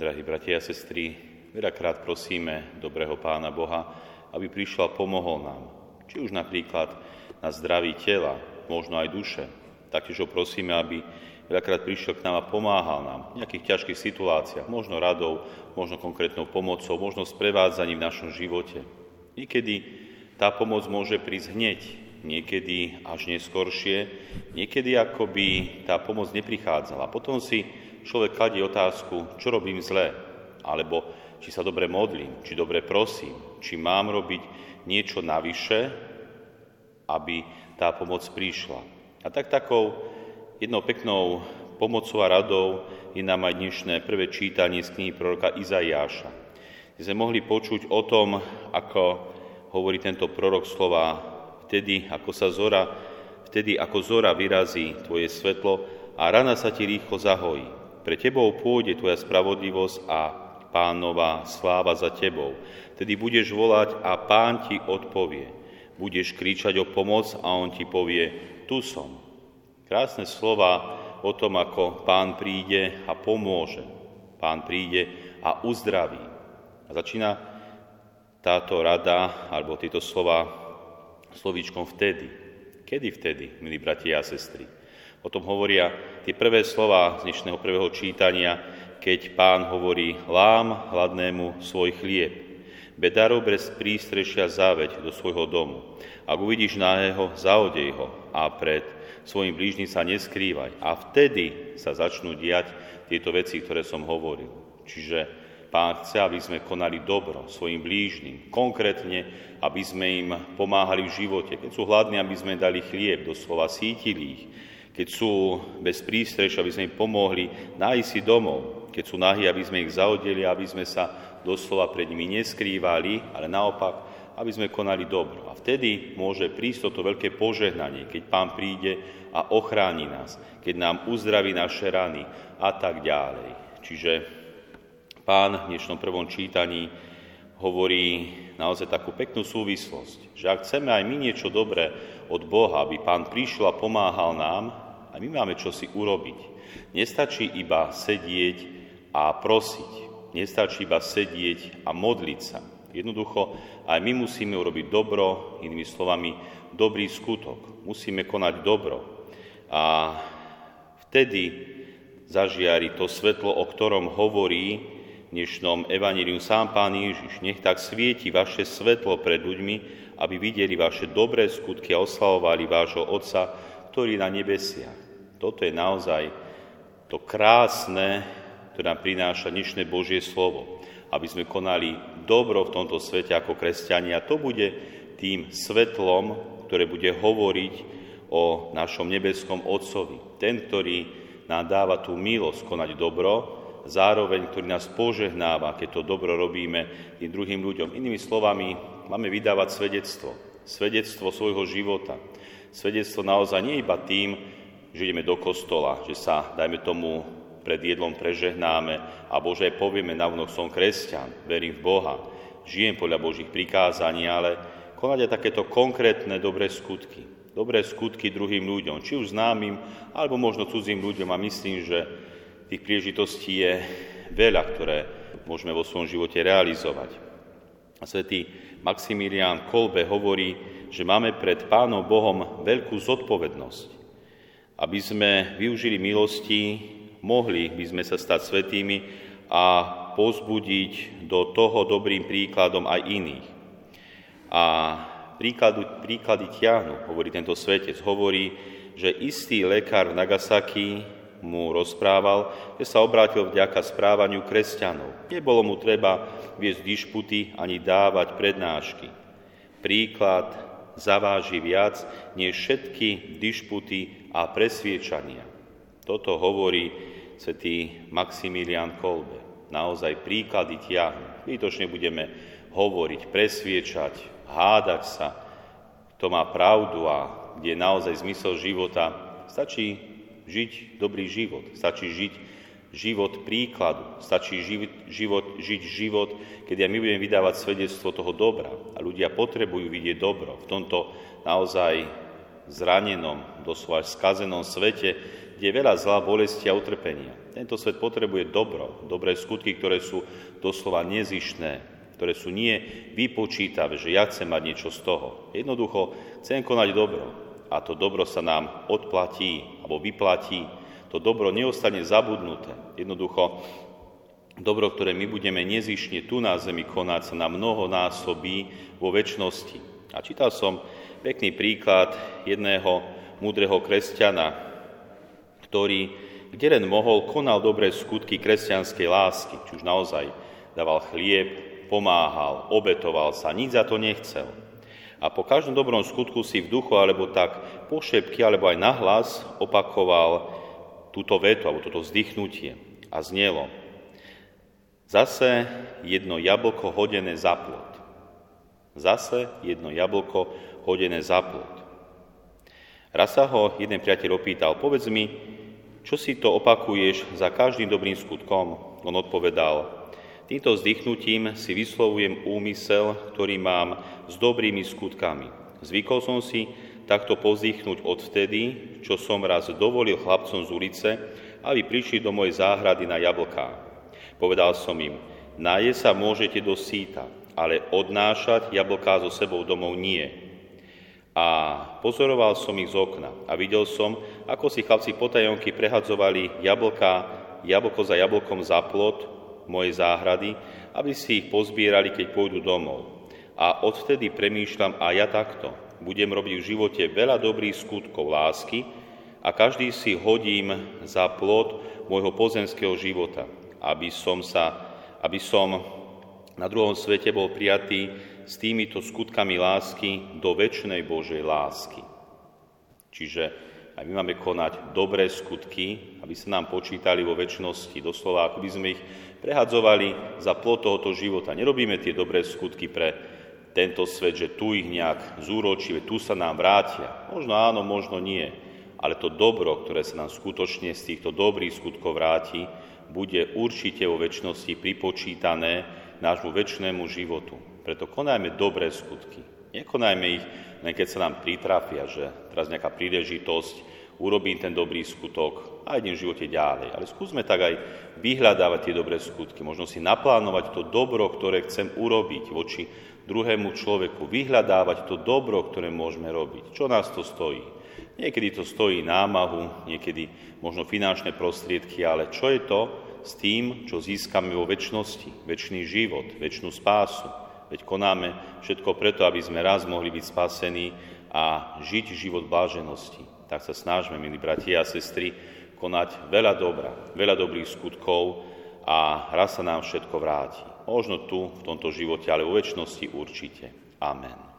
Drahí bratia a sestry, veľakrát prosíme dobrého Pána Boha, aby prišiel a pomohol nám. Či už napríklad na zdraví tela, možno aj duše. Taktiež ho prosíme, aby veľakrát prišiel k nám a pomáhal nám v nejakých ťažkých situáciách, možno radou, možno konkrétnou pomocou, možno sprevádzaním v našom živote. Niekedy tá pomoc môže prísť hneď, niekedy až neskoršie, niekedy akoby tá pomoc neprichádzala. Potom si človek kladie otázku, čo robím zle, alebo či sa dobre modlím, či dobre prosím, či mám robiť niečo navyše, aby tá pomoc prišla. A tak takou jednou peknou pomocou a radou je nám aj dnešné prvé čítanie z knihy proroka Izaiáša. Kde sme mohli počuť o tom, ako hovorí tento prorok slova vtedy, ako sa zora, vtedy, ako zora vyrazí tvoje svetlo a rana sa ti rýchlo zahojí. Pre tebou pôjde tvoja spravodlivosť a pánova sláva za tebou. Tedy budeš volať a pán ti odpovie. Budeš kričať o pomoc a on ti povie, tu som. Krásne slova o tom, ako pán príde a pomôže. Pán príde a uzdraví. A začína táto rada, alebo tieto slova slovíčkom vtedy. Kedy vtedy, milí bratia a sestry? O tom hovoria tie prvé slova z dnešného prvého čítania, keď pán hovorí lám hladnému svoj chlieb. Bedarov bez prístrešia záveď do svojho domu. Ak uvidíš náhého, zaodej ho a pred svojim blížnym sa neskrývaj. A vtedy sa začnú diať tieto veci, ktoré som hovoril. Čiže Pán chce, aby sme konali dobro svojim blížnym, konkrétne, aby sme im pomáhali v živote. Keď sú hladní, aby sme dali chlieb, doslova sítili ich. Keď sú bez prístreš, aby sme im pomohli nájsť si domov. Keď sú nahí, aby sme ich zaodeli, aby sme sa doslova pred nimi neskrývali, ale naopak, aby sme konali dobro. A vtedy môže prísť toto veľké požehnanie, keď Pán príde a ochráni nás, keď nám uzdraví naše rany a tak ďalej. Čiže Pán v dnešnom prvom čítaní hovorí naozaj takú peknú súvislosť, že ak chceme aj my niečo dobré od Boha, aby Pán prišiel a pomáhal nám, a my máme čo si urobiť. Nestačí iba sedieť a prosiť. Nestačí iba sedieť a modliť sa. Jednoducho aj my musíme urobiť dobro, inými slovami, dobrý skutok. Musíme konať dobro. A vtedy zažiari to svetlo, o ktorom hovorí dnešnom evaníliu sám Pán Ježiš. Nech tak svieti vaše svetlo pred ľuďmi, aby videli vaše dobré skutky a oslavovali vášho Otca, ktorý na nebesiach. Toto je naozaj to krásne, ktoré nám prináša dnešné Božie slovo. Aby sme konali dobro v tomto svete ako kresťania. To bude tým svetlom, ktoré bude hovoriť o našom nebeskom Otcovi. Ten, ktorý nám dáva tú milosť konať dobro, zároveň, ktorý nás požehnáva, keď to dobro robíme tým druhým ľuďom. Inými slovami, máme vydávať svedectvo. Svedectvo svojho života. Svedectvo naozaj nie iba tým, že ideme do kostola, že sa, dajme tomu, pred jedlom prežehnáme a Bože aj povieme navnok som kresťan, verím v Boha, žijem podľa Božích prikázaní, ale konať aj takéto konkrétne dobré skutky. Dobré skutky druhým ľuďom, či už známym, alebo možno cudzím ľuďom a myslím, že Tých príležitostí je veľa, ktoré môžeme vo svojom živote realizovať. A svätý Maximilián Kolbe hovorí, že máme pred Pánom Bohom veľkú zodpovednosť. Aby sme využili milosti, mohli by sme sa stať svetými a pozbudiť do toho dobrým príkladom aj iných. A príklady, príklady ťahnu, hovorí tento svetec. Hovorí, že istý lekár v Nagasaki mu rozprával, že sa obrátil vďaka správaniu kresťanov. Nebolo mu treba viesť dišputy ani dávať prednášky. Príklad zaváži viac než všetky dišputy a presviečania. Toto hovorí svätý Maximilian Kolbe. Naozaj príklady tiahnu. Výtočne budeme hovoriť, presviečať, hádať sa, kto má pravdu a kde je naozaj zmysel života. Stačí žiť dobrý život, stačí žiť život príkladu, stačí žiť život, žiť život, keď aj my budeme vydávať svedectvo toho dobra. A ľudia potrebujú vidieť dobro v tomto naozaj zranenom, doslova skazenom svete, kde je veľa zla, bolesti a utrpenia. Tento svet potrebuje dobro, dobré skutky, ktoré sú doslova nezišné, ktoré sú nie vypočítavé, že ja chcem mať niečo z toho. Jednoducho chcem konať dobro a to dobro sa nám odplatí alebo vyplatí. To dobro neostane zabudnuté. Jednoducho dobro, ktoré my budeme nezišne tu na zemi konať, sa nám mnoho násobí vo väčšnosti. A čítal som pekný príklad jedného múdreho kresťana, ktorý, kde len mohol, konal dobré skutky kresťanskej lásky, či už naozaj dával chlieb, pomáhal, obetoval sa, nič za to nechcel. A po každom dobrom skutku si v duchu, alebo tak pošepky, alebo aj nahlas opakoval túto vetu, alebo toto vzdychnutie. A znelo, zase jedno jablko hodené za plot. Zase jedno jablko hodené za plot. Raz sa ho jeden priateľ opýtal, povedz mi, čo si to opakuješ za každým dobrým skutkom? On odpovedal, týmto vzdychnutím si vyslovujem úmysel, ktorý mám s dobrými skutkami. Zvykol som si takto povzdychnúť odvtedy, čo som raz dovolil chlapcom z ulice, aby prišli do mojej záhrady na jablká. Povedal som im, náje sa môžete do síta, ale odnášať jablká so sebou domov nie. A pozoroval som ich z okna a videl som, ako si chlapci potajomky prehadzovali jablka, jablko za jablkom za plot mojej záhrady, aby si ich pozbierali, keď pôjdu domov. A odvtedy premýšľam a ja takto. Budem robiť v živote veľa dobrých skutkov lásky a každý si hodím za plod môjho pozemského života, aby som, sa, aby som na druhom svete bol prijatý s týmito skutkami lásky do väčšnej Božej lásky. Čiže aj my máme konať dobré skutky, aby sa nám počítali vo väčšnosti, doslova, ako by sme ich prehadzovali za plot tohoto života. Nerobíme tie dobré skutky pre tento svet, že tu ich nejak zúročíme, tu sa nám vrátia. Možno áno, možno nie. Ale to dobro, ktoré sa nám skutočne z týchto dobrých skutkov vráti, bude určite vo väčšnosti pripočítané nášmu väčšnému životu. Preto konajme dobré skutky. Nekonajme ich len keď sa nám pritrafia, že teraz nejaká príležitosť, urobím ten dobrý skutok a idem v živote ďalej. Ale skúsme tak aj vyhľadávať tie dobré skutky, možno si naplánovať to dobro, ktoré chcem urobiť voči druhému človeku, vyhľadávať to dobro, ktoré môžeme robiť. Čo nás to stojí? Niekedy to stojí námahu, niekedy možno finančné prostriedky, ale čo je to s tým, čo získame vo väčšnosti, väčší život, väčšinu spásu. Veď konáme všetko preto, aby sme raz mohli byť spasení a žiť život bláženosti. Tak sa snažme, milí bratia a sestry, konať veľa dobra, veľa dobrých skutkov a raz sa nám všetko vráti. Možno tu, v tomto živote, ale vo väčšnosti určite. Amen.